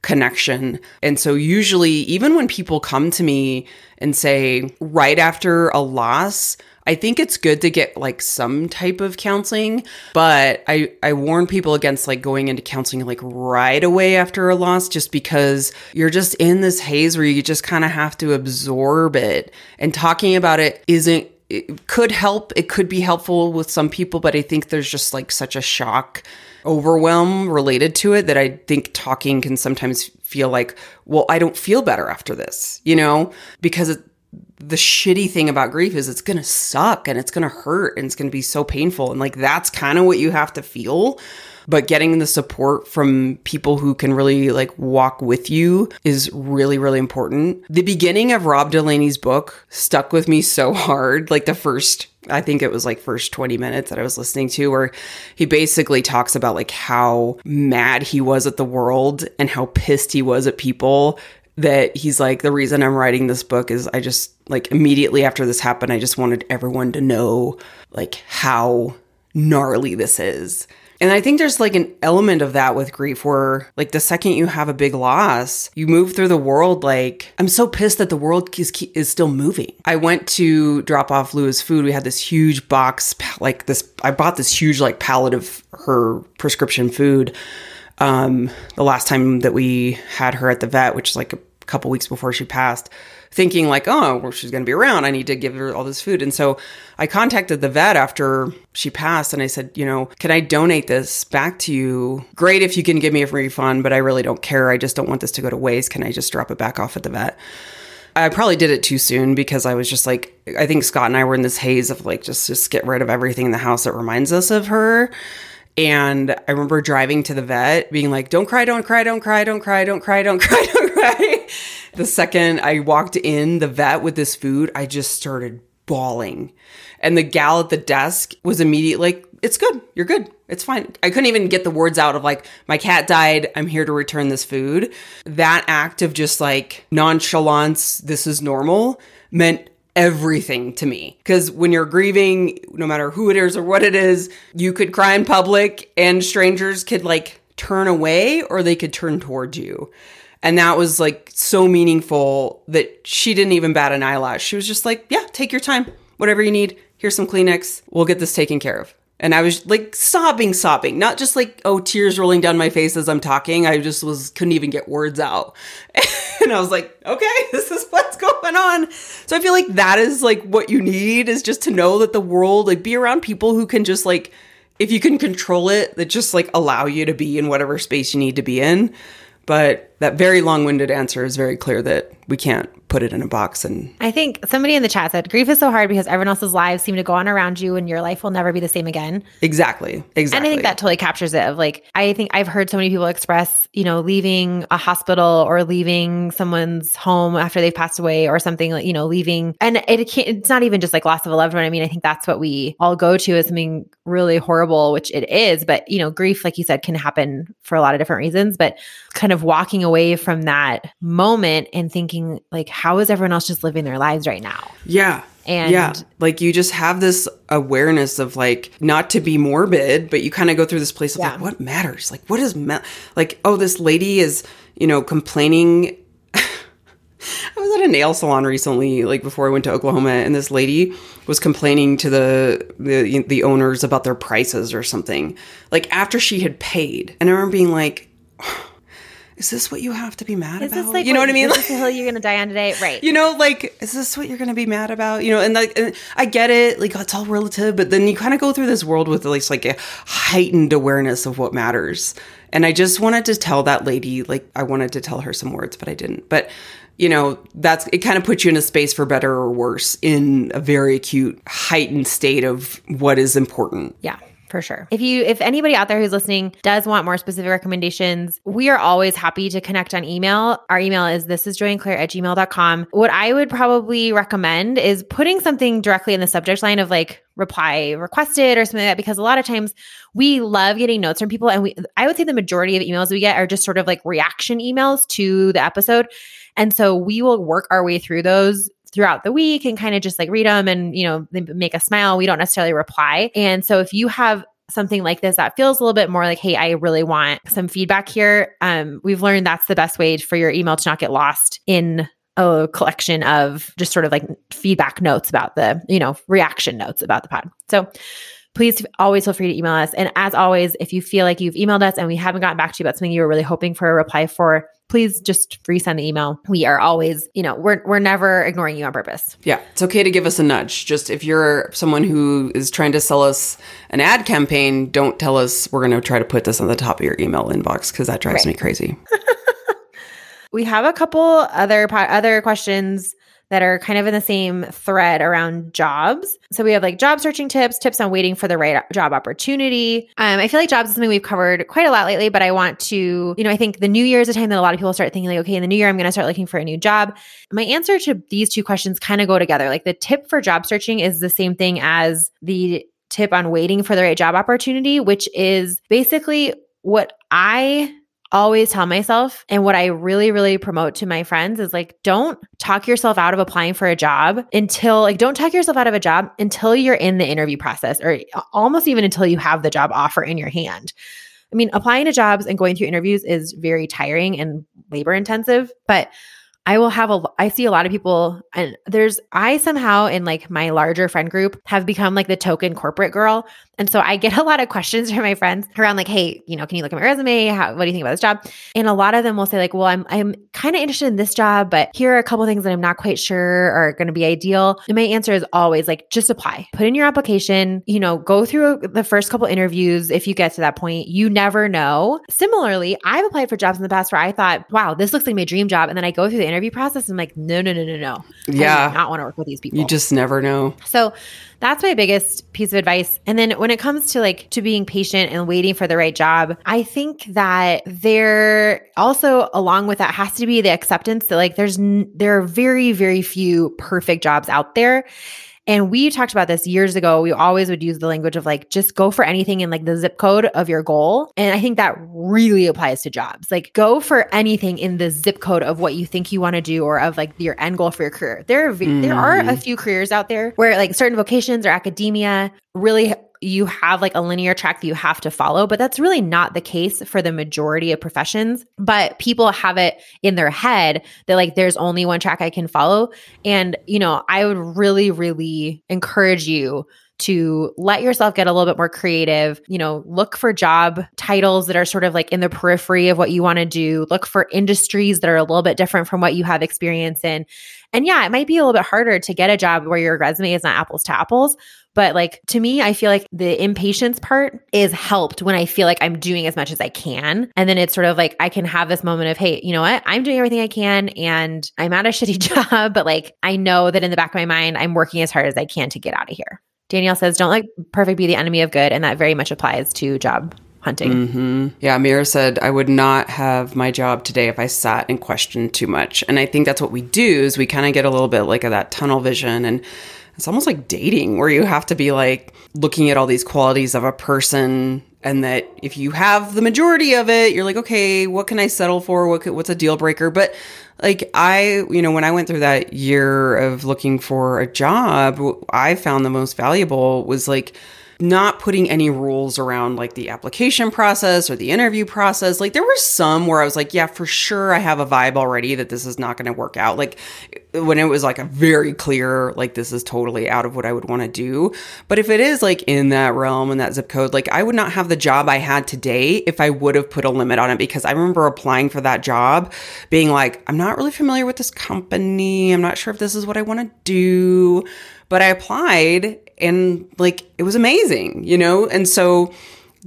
connection. And so usually even when people come to me and say right after a loss, I think it's good to get like some type of counseling, but I, I warn people against like going into counseling like right away after a loss just because you're just in this haze where you just kind of have to absorb it. And talking about it isn't it could help. It could be helpful with some people, but I think there's just like such a shock overwhelm related to it that I think talking can sometimes feel like, well, I don't feel better after this, you know, because it, the shitty thing about grief is it's going to suck and it's going to hurt and it's going to be so painful. And like that's kind of what you have to feel. But getting the support from people who can really like walk with you is really, really important. The beginning of Rob Delaney's book stuck with me so hard. Like the first I think it was like first 20 minutes that I was listening to where he basically talks about like how mad he was at the world and how pissed he was at people that he's like, the reason I'm writing this book is I just like immediately after this happened, I just wanted everyone to know like how gnarly this is. And I think there's like an element of that with grief where, like, the second you have a big loss, you move through the world like, I'm so pissed that the world is, is still moving. I went to drop off Lou's food. We had this huge box, like, this, I bought this huge, like, pallet of her prescription food um, the last time that we had her at the vet, which is like a couple weeks before she passed thinking like, oh, well, she's going to be around. I need to give her all this food. And so I contacted the vet after she passed and I said, you know, can I donate this back to you? Great if you can give me a refund, but I really don't care. I just don't want this to go to waste. Can I just drop it back off at the vet? I probably did it too soon because I was just like, I think Scott and I were in this haze of like, just, just get rid of everything in the house that reminds us of her. And I remember driving to the vet being like, don't cry, don't cry, don't cry, don't cry, don't cry, don't cry, don't cry. The second I walked in the vet with this food, I just started bawling. And the gal at the desk was immediately like, it's good. You're good. It's fine. I couldn't even get the words out of like, my cat died. I'm here to return this food. That act of just like nonchalance, this is normal, meant everything to me. Because when you're grieving, no matter who it is or what it is, you could cry in public and strangers could like turn away or they could turn towards you. And that was like so meaningful that she didn't even bat an eyelash. She was just like, yeah, take your time, whatever you need. Here's some Kleenex. We'll get this taken care of. And I was like sobbing, sobbing, not just like, oh, tears rolling down my face as I'm talking. I just was, couldn't even get words out. and I was like, okay, this is what's going on. So I feel like that is like what you need is just to know that the world, like be around people who can just like, if you can control it, that just like allow you to be in whatever space you need to be in. But that very long winded answer is very clear that we can't put it in a box and I think somebody in the chat said grief is so hard because everyone else's lives seem to go on around you and your life will never be the same again. Exactly. Exactly. And I think that totally captures it of like I think I've heard so many people express, you know, leaving a hospital or leaving someone's home after they've passed away or something like, you know, leaving and it can't it's not even just like loss of a loved one. I mean, I think that's what we all go to as something really horrible, which it is, but you know, grief like you said can happen for a lot of different reasons, but kind of walking away from that moment and thinking like how is everyone else just living their lives right now? Yeah. And yeah, like you just have this awareness of like not to be morbid, but you kind of go through this place of Yeah. like what matters? Like what is ma- like oh this lady is, you know, complaining I was at a nail salon recently, like before I went to Oklahoma, and this lady was complaining to the the, the owners about their prices or something. Like after she had paid, and I remember being like, "Is this what you have to be mad is about?" this like you know what I mean? Is this the hill you're gonna die on today? Right. you know like is this what you're gonna be mad about you know and like and i get it like it's all relative but then you kind of go through this world with at least like a heightened awareness of what matters and i just wanted to tell that lady like i wanted to tell her some words but i didn't but you know that's it kind of puts you in a space for better or worse in a very acute heightened state of what is important Yeah, for sure. If you if anybody out there who's listening does want more specific recommendations, we are always happy to connect on email. Our email is this is joy and claire at gmail.com. What I would probably recommend is putting something directly in the subject line of like reply requested or something like that because a lot of times we love getting notes from people and we I would say the majority of emails we get are just sort of like reaction emails to the episode. And so we will work our way through those throughout the week and kind of just like read them and you know they make us smile. We don't necessarily reply. And so if you have something like this that feels a little bit more like hey i really want some feedback here um, we've learned that's the best way for your email to not get lost in a collection of just sort of like feedback notes about the you know reaction notes about the pod. So please always feel free to email us. And as always if you feel like you've emailed us and we haven't gotten back to you about something you were really hoping for a reply for please just resend the email we are always you know we're, we're never ignoring you on purpose Yeah, it's okay to give us a nudge. Just if you're someone who is trying to sell us an ad campaign, don't tell us we're going to try to put this on the top of your email inbox because that drives me crazy. we have a couple other po- other questions that are kind of in the same thread around jobs. So we have like job searching tips, tips on waiting for the right job opportunity. Um, I feel like jobs is something we've covered quite a lot lately, but I want to, you know, I think the new year is a time that a lot of people start thinking like, okay, in the new year, I'm going to start looking for a new job. My answer to these two questions kind of go together. Like the tip for job searching is the same thing as the tip on waiting for the right job opportunity, which is basically what I always tell myself, and what I really, really promote to my friends is like, don't talk yourself out of applying for a job until, like, don't talk yourself out of a job until you're in the interview process or almost even until you have the job offer in your hand. I mean, applying to jobs and going through interviews is very tiring and labor intensive, but I will have a, I see a lot of people, and there's, I somehow in like my larger friend group have become like the token corporate girl. And so I get a lot of questions from my friends around like, hey, you know, can you look at my resume? How, what do you think about this job? And a lot of them will say like, well, I'm, I'm kind of interested in this job, but here are a couple things that I'm not quite sure are going to be ideal. And my answer is always like, just apply, put in your application, you know, go through the first couple interviews. If you get to that point, you never know. Similarly, I've applied for jobs in the past where I thought, wow, this looks like my dream job. And then I go through the interview process and I'm like, no, no, no, no, no. Yeah. I do not want to work with these people. You just never know. So that's my biggest piece of advice. And then when it comes to like to being patient and waiting for the right job, I think that there also along with that has to be the acceptance that like there's n- there are very very few perfect jobs out there. And we talked about this years ago. We always would use the language of like, just go for anything in like the zip code of your goal. And I think that really applies to jobs. Like, go for anything in the zip code of what you think you want to do or of like your end goal for your career. There, are, mm. there are a mm-hmm. few careers out there where like certain vocations or academia really you have like a linear track that you have to follow, but that's really not the case for the majority of professions. But people have it in their head that like there's only one track I can follow. And, you know, I would really, really encourage you to let yourself get a little bit more creative. You know, look for job titles that are sort of like in the periphery of what you want to do. Look for industries that are a little bit different from what you have experience in. And yeah, it might be a little bit harder to get a job where your resume is not apples to apples. But like to me, I feel like the impatience part is helped when I feel like I'm doing as much as I can. And then it's sort of like I can have this moment of, hey, you know what? I'm doing everything I can and I'm at a shitty job, but like I know that in the back of my mind, I'm working as hard as I can to get out of here. Danielle says, don't let perfect be the enemy of good. And that very much applies to job hunting. Mm-hmm. Yeah, Mira said, I would not have my job today if I sat and questioned too much. And I think that's what we do is we kind of get a little bit like of that tunnel vision and it's almost like dating where you have to be like looking at all these qualities of a person and that if you have the majority of it you're like okay what can i settle for? What could, what's a deal breaker? But like i you know when i went through that year of looking for a job i found the most valuable was like not putting any rules around like the application process or the interview process. Like there were some where I was like, yeah, for sure I have a vibe already that this is not going to work out. Like when it was like a very clear like this is totally out of what I would want to do. But if it is like in that realm and that zip code, like I would not have the job I had today if I would have put a limit on it because I remember applying for that job being like, I'm not really familiar with this company. I'm not sure if this is what I want to do. But I applied and like it was amazing, you know? And so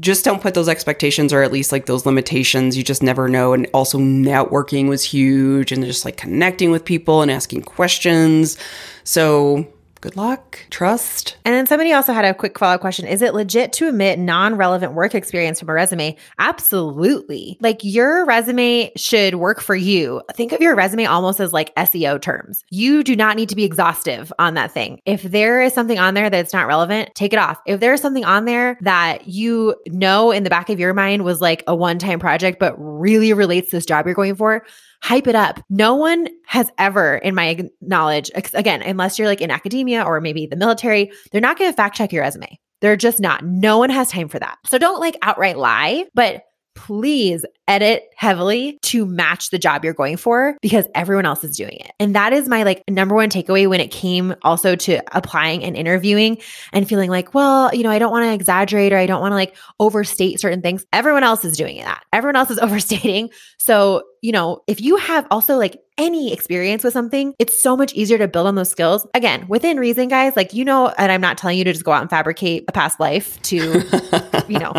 just don't put those expectations or at least like those limitations. You just never know. And also, networking was huge and just like connecting with people and asking questions. So, good luck, trust. And then somebody also had a quick follow up question Is it legit to omit non relevant work experience from a resume? Absolutely. Like your resume should work for you. Think of your resume almost as like SEO terms. You do not need to be exhaustive on that thing. If there is something on there that's not relevant, take it off. If there is something on there that you know in the back of your mind was like a one time project, but really relates to this job you're going for, hype it up. No one has ever, in my knowledge, again, unless you're like in academia or maybe the military, they're not going to fact check your resume. They're just not. No one has time for that. So don't like outright lie, but please edit heavily to match the job you're going for because everyone else is doing it. And that is my like number one takeaway when it came also to applying and interviewing and feeling like, well, you know, I don't want to exaggerate or I don't want to like overstate certain things. Everyone else is doing that. Everyone else is overstating. So, you know, if you have also like any experience with something, it's so much easier to build on those skills. Again, within reason, guys, like, you know, and I'm not telling you to just go out and fabricate a past life to, you know,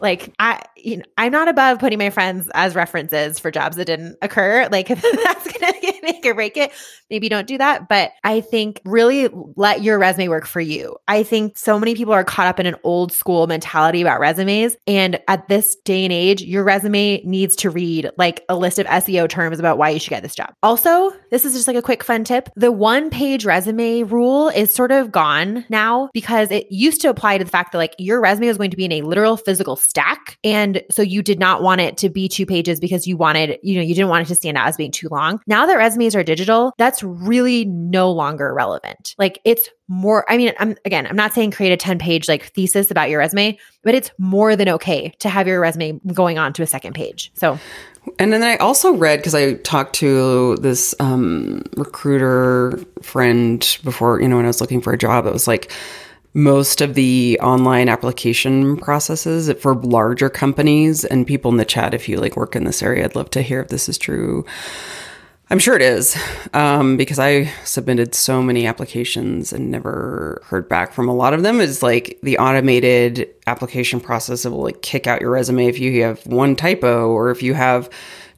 like I, you know, I'm not above putting my friends as references for jobs that didn't occur. Like if that's going to make or break it, maybe don't do that. But I think really let your resume work for you. I think so many people are caught up in an old school mentality about resumes. And at this day and age, your resume needs to read like a list of of SEO terms about why you should get this job. Also, this is just like a quick fun tip. The one page resume rule is sort of gone now because it used to apply to the fact that like your resume was going to be in a literal physical stack. And so you did not want it to be two pages because you wanted, you know, you didn't want it to stand out as being too long. Now that resumes are digital, that's really no longer relevant. Like it's more i mean i'm again i'm not saying create a 10 page like thesis about your resume but it's more than okay to have your resume going on to a second page so and then i also read because i talked to this um, recruiter friend before you know when i was looking for a job it was like most of the online application processes for larger companies and people in the chat if you like work in this area i'd love to hear if this is true I'm sure it is, um, because I submitted so many applications and never heard back from a lot of them. Is like the automated application process that will like kick out your resume if you have one typo or if you have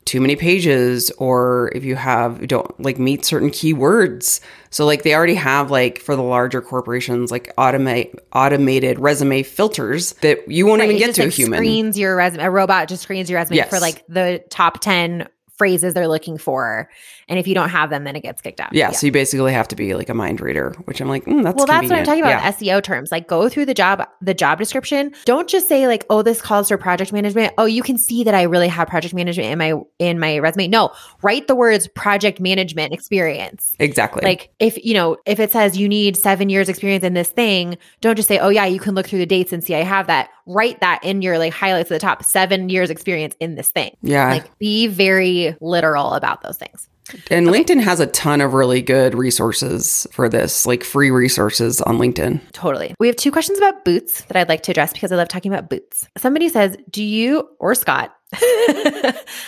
too many pages or if you have don't like meet certain keywords. So like they already have like for the larger corporations like automate automated resume filters that you won't right, even get just, to like, a human. Screens your resume. A robot just screens your resume yes. for like the top ten phrases they're looking for. And if you don't have them, then it gets kicked out. Yeah, yeah. So you basically have to be like a mind reader, which I'm like, mm, that's well, that's what I'm talking about. Yeah. SEO terms. Like go through the job, the job description. Don't just say like, oh, this calls for project management. Oh, you can see that I really have project management in my in my resume. No, write the words project management experience. Exactly. Like if you know if it says you need seven years experience in this thing, don't just say, oh yeah, you can look through the dates and see I have that. Write that in your like highlights at the top. Seven years experience in this thing. Yeah. Like be very literal about those things. And. LinkedIn has a ton of really good resources for this, like free resources on LinkedIn. Totally. We have two questions about boots that I'd like to address because I love talking about boots. Somebody says, Do you or Scott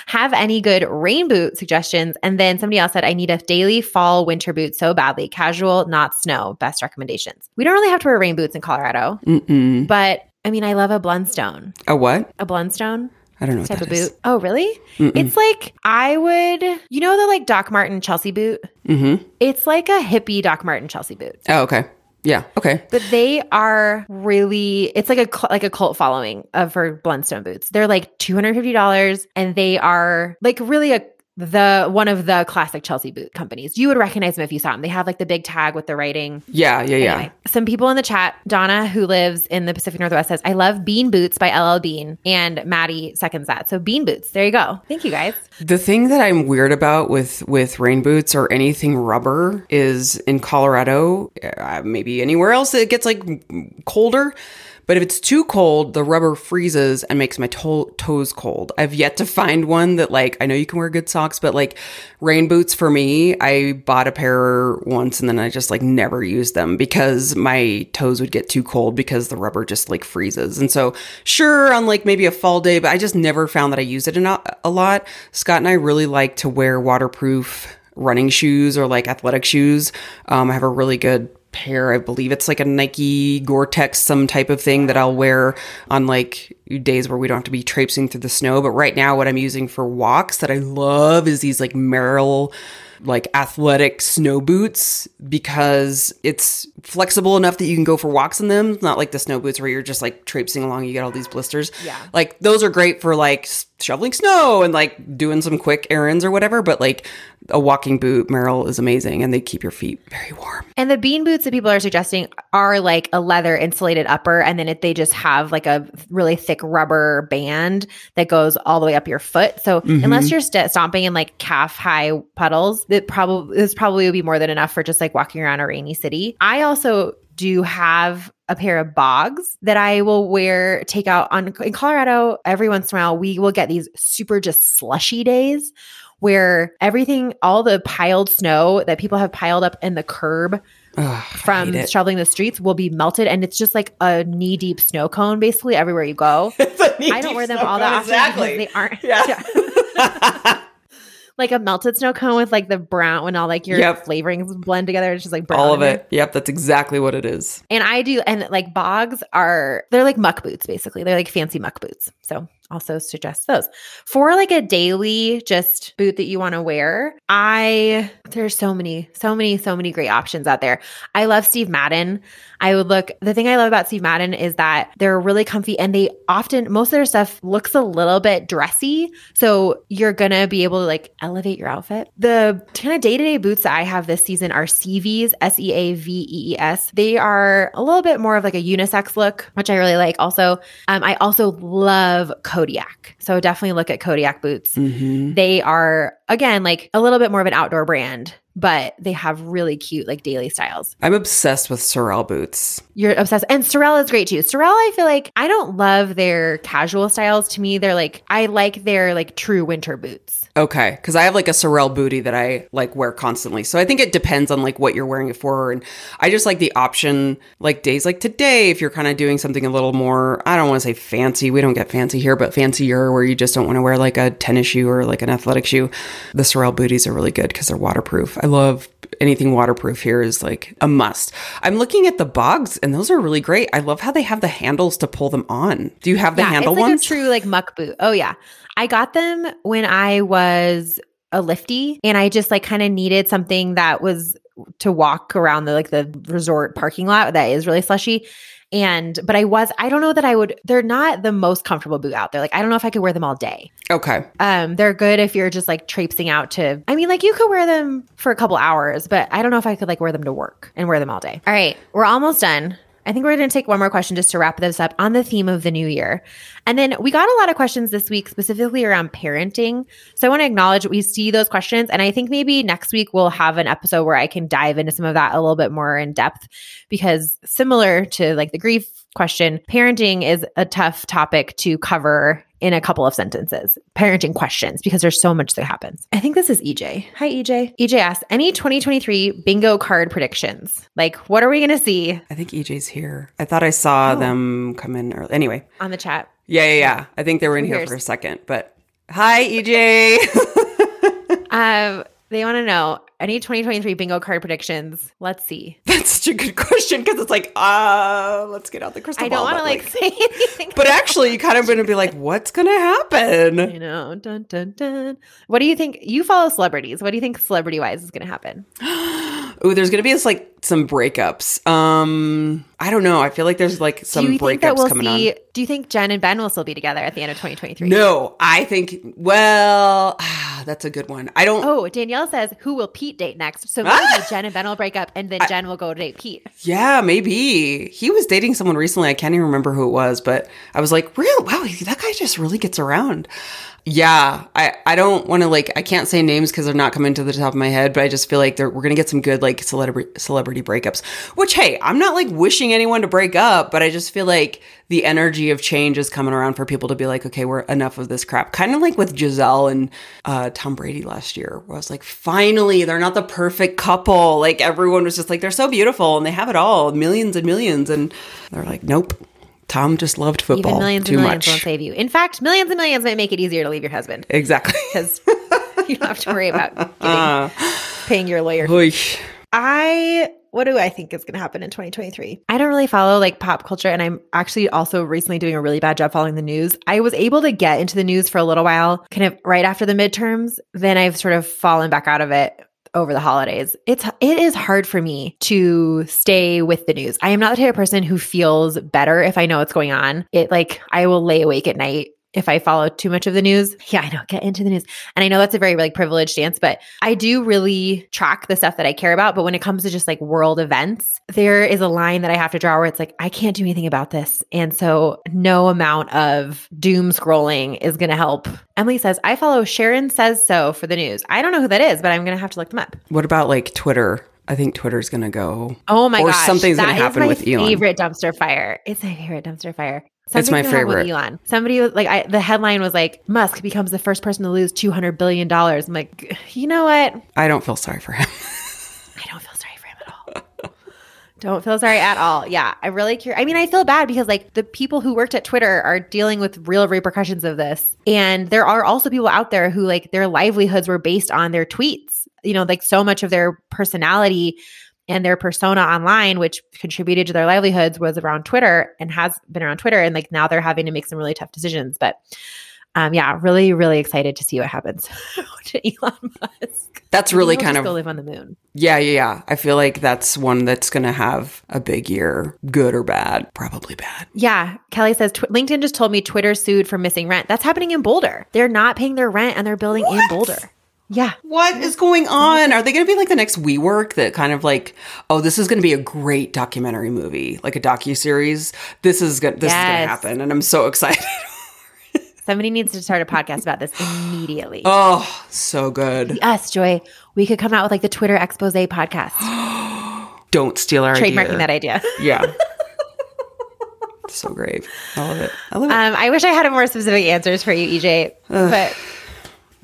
have any good rain boot suggestions? And then somebody else said, I need a daily fall winter boot so badly. Casual, not snow. Best recommendations. We don't really have to wear rain boots in Colorado, Mm-mm. but I mean, I love a Blundstone. A what? A Blundstone. I don't know type of boot. Oh, really? Mm-mm. It's like I would, you know, the like Doc Martin Chelsea boot. Mm-hmm. It's like a hippie Doc Martin Chelsea boot. Oh, okay. Yeah. Okay. But they are really. It's like a like a cult following of for Blundstone boots. They're like two hundred fifty dollars, and they are like really a the one of the classic Chelsea boot companies. You would recognize them if you saw them. They have like the big tag with the writing. Yeah, yeah, anyway, yeah. Some people in the chat, Donna, who lives in the Pacific Northwest, says, I love Bean Boots by LL Bean. And Maddie seconds that. So Bean Boots. There you go. Thank you guys. The thing that I'm weird about with with rain boots or anything rubber is in Colorado, uh, maybe anywhere else it gets like colder but if it's too cold, the rubber freezes and makes my to- toes cold. I've yet to find one that like I know you can wear good socks, but like rain boots for me, I bought a pair once and then I just like never used them because my toes would get too cold because the rubber just like freezes. And so sure on like maybe a fall day, but I just never found that I use it a lot. Scott and I really like to wear waterproof running shoes or like athletic shoes. Um, I have a really good pair. I believe it's like a Nike Gore-Tex, some type of thing that I'll wear on like days where we don't have to be traipsing through the snow. But right now, what I'm using for walks that I love is these like Merrell like athletic snow boots because it's flexible enough that you can go for walks in them. not like the snow boots where you're just like traipsing along, you get all these blisters. Yeah. Like those are great for like shoveling snow and like doing some quick errands or whatever. But like a walking boot, Merrell is amazing and they keep your feet very warm. And the bean boots that people are suggesting are like a leather insulated upper, and then it, they just have like a really thick rubber band that goes all the way up your foot. So mm-hmm. unless you're st- stomping in like calf high puddles, that probably this probably would be more than enough for just like walking around a rainy city. I also do have a pair of bogs that I will wear, take out on in Colorado every once in a while. We will get these super just slushy days where everything, all the piled snow that people have piled up in the curb Ugh, from shoveling the streets will be melted and it's just like a knee deep snow cone basically everywhere you go. I don't wear them all that often exactly. because they aren't. Yeah. yeah. like a melted snow cone with like the brown when all like your yep. flavorings blend together. It's just like all of it. Yep, that's exactly what it is. And I do, and like bogs are they're like muck boots basically. They're like fancy muck boots. So also suggest those. For like a daily just boot that you want to wear, I there's so many, so many, so many great options out there. I love Steve Madden. I would look the thing I love about Steve Madden is that they're really comfy and they often most of their stuff looks a little bit dressy. So you're gonna be able to like elevate your outfit. The kind of day-to-day boots that I have this season are Seavees, S-E-A-V-E-E-S. They are a little bit more of like a unisex look, which I really like. Also, um, I also love Kodiak. So definitely look at Kodiak boots. Mm-hmm. They are again like a little bit more of an outdoor brand but they have really cute like daily styles. I'm obsessed with Sorel boots. You're obsessed. And Sorel is great too. Sorel, I feel like I don't love their casual styles. To me, they're like I like their like true winter boots. Okay, because I have like a Sorel booty that I like wear constantly. So I think it depends on like what you're wearing it for, and I just like the option like days like today if you're kind of doing something a little more. I don't want to say fancy. We don't get fancy here, but fancier where you just don't want to wear like a tennis shoe or like an athletic shoe. The Sorel booties are really good because they're waterproof. I love anything waterproof here is like a must. I'm looking at the bogs and those are really great. I love how they have the handles to pull them on. Do you have the yeah, handle it's like ones? true like muck boot. Oh yeah, I got them when I was a lifty, and I just like kind of needed something that was to walk around the like the resort parking lot that is really slushy. And but I was I don't know that I would they're not the most comfortable boot out there. Like I don't know if I could wear them all day. okay. Um they're good if you're just like traipsing out to I mean like you could wear them for a couple hours, but I don't know if I could like wear them to work and wear them all day. All right, we're almost done. I think we're going to take one more question just to wrap this up on the theme of the new year. And then we got a lot of questions this week specifically around parenting. So I want to acknowledge we see those questions. And I think maybe next week we'll have an episode where I can dive into some of that a little bit more in depth because similar to like the grief question, parenting is a tough topic to cover in a couple of sentences. Parenting questions because there's so much that happens. I think this is EJ. Hi EJ. EJ asks, "Any 2023 bingo card predictions? Like what are we going to see I think EJ's here. I thought I saw Oh. them come in early. Anyway, on the chat?" yeah, yeah, yeah. I think they were in Who here cares? for a second, but hi, EJ. Um, they want to know any 2023 bingo card predictions. Let's see. That's such a good question because it's like, uh, let's get out the crystal ball. I don't want to like, say anything. but actually, you kind of going to be like, what's going to happen? you know, dun dun dun. What do you think? You follow celebrities. What do you think celebrity wise is going to happen? Ooh, there's going to be this, like some breakups. Um, I don't know. I feel like there's like some do you breakups think we'll coming see? on. Do you think Jen and Ben will still be together at the end of 2023? No, I think. Well, that's a good one. I don't. Oh, Danielle says, "Who will Pete date next?" So maybe Ah! Jen and Ben will break up, and then Jen will go date Pete. Yeah, maybe. He was dating someone recently. I can't even remember who it was, but I was like, real wow, that guy just really gets around. Yeah, I, I don't want to like I can't say names because they're not coming to the top of my head, but I just feel like we're gonna get some good like celebrity celebrity breakups. Which hey, I'm not like wishing anyone to break up, but I just feel like the energy of change is coming around for people to be like, okay, we're enough of this crap. Kind of like with Gisele and uh, Tom Brady last year, where I was like, finally, they're not the perfect couple. Like everyone was just like, they're so beautiful and they have it all, millions and millions, and they're like, nope. Tom just loved football Even millions too and millions much. won't save you. In fact, millions and millions might make it easier to leave your husband Exactly. because you don't have to worry about getting, Uh, paying your lawyer oy. I what do I think is going to happen in 2023? I don't really follow like pop culture and I'm actually also recently doing a really bad job following the news. I was able to get into the news for a little while kind of right after the midterms, then I've sort of fallen back out of it over the holidays. It's it is hard for me to stay with the news. I am not the type of person who feels better if I know what's going on. It like I will lay awake at night if I follow too much of the news. Yeah, I know, get into the news. And I know that's a very like privileged stance, but I do really track the stuff that I care about. But when it comes to just like world events, there is a line that I have to draw where it's like, I can't do anything about this. And so no amount of doom scrolling is going to help. Emily says, I follow Sharon Says So for the news. I don't know who that is, but I'm going to have to look them up. What about like Twitter? I think Twitter's gonna go. Oh my Or gosh. something's gonna happen with Elon. Favorite dumpster fire. It's my favorite dumpster fire. It's my Something's with favorite. Elon. Somebody was like, I, the headline was like, Musk becomes the first person to lose two hundred billion dollars. I'm like, you know what? I don't feel sorry for him. I don't feel sorry for him at all. don't feel sorry at all. Yeah, I really care. I mean, I feel bad because like the people who worked at Twitter are dealing with real repercussions of this, and there are also people out there who like their livelihoods were based on their tweets. You know, like so much of their personality and their persona online, which contributed to their livelihoods, was around Twitter and has been around Twitter. And like now they're having to make some really tough decisions. But um, yeah, really, really excited to see what happens to Elon Musk. That's really kind of go live on the moon. Yeah, yeah, yeah. I feel like that's one that's going to have a big year, good or bad. Probably bad. Yeah, Kelly says Tw- LinkedIn just told me Twitter sued for missing rent. That's happening in Boulder. They're not paying their rent and they're building what? in Boulder. Yeah. What is going on? Are they going to be like the next WeWork that kind of like, oh, this is going to be a great documentary movie, like a docu series. This is good. This yes. is going to happen, and I'm so excited. Somebody needs to start a podcast about this immediately. Oh, so good. Yes, Joy. We could come out with like the Twitter expose podcast. Don't steal our trademarking idea. that idea. Yeah. so great. I love it. I love it. Um, I wish I had more specific answers for you, EJ. but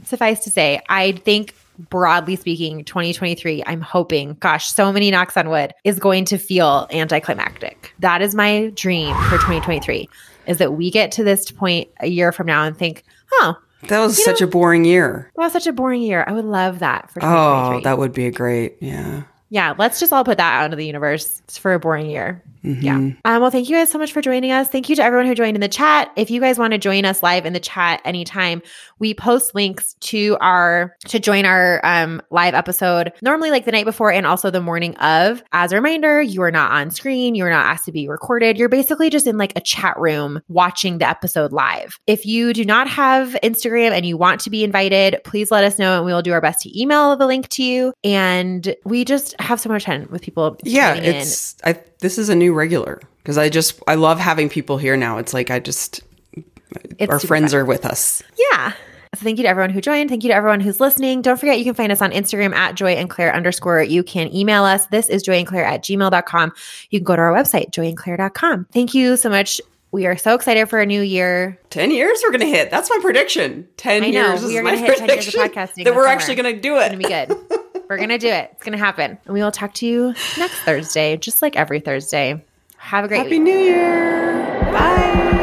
suffice to say, I think broadly speaking, 2023, I'm hoping, gosh, so many knocks on wood, is going to feel anticlimactic. That is my dream for 2023 is that we get to this point a year from now and think, oh, that was such know, a boring year. That was such a boring year. I would love that for Oh, that would be a great, yeah. Yeah, let's just all put that out into the universe for a boring year. Mm-hmm. Yeah. Um, well, thank you guys so much for joining us. Thank you to everyone who joined in the chat. If you guys want to join us live in the chat anytime, we post links to our to join our um, live episode normally like the night before and also the morning of. As a reminder, you are not on screen. You are not asked to be recorded. You're basically just in like a chat room watching the episode live. If you do not have Instagram and you want to be invited, please let us know and we will do our best to email the link to you. And we just have so much fun with people. Yeah, it's I this is a new regular because I just I love having people here now. It's like I just it's our friends fun. are with us. Yeah. So thank you to everyone who joined. Thank you to everyone who's listening. Don't forget you can find us on Instagram at joy and claire underscore. You can email us. This is joy and claire at gmail.com. You can go to our website, joyandclaire.com. Thank you so much. We are so excited for a new year. 10 years we're going to hit. That's my prediction. 10 I know, years we are going to hit 10 years of podcasting. That we're actually going to do it. It's going to be good. We're going to do it. It's going to happen. And we will talk to you next Thursday, just like every Thursday. Have a great Happy week. New Year. Bye.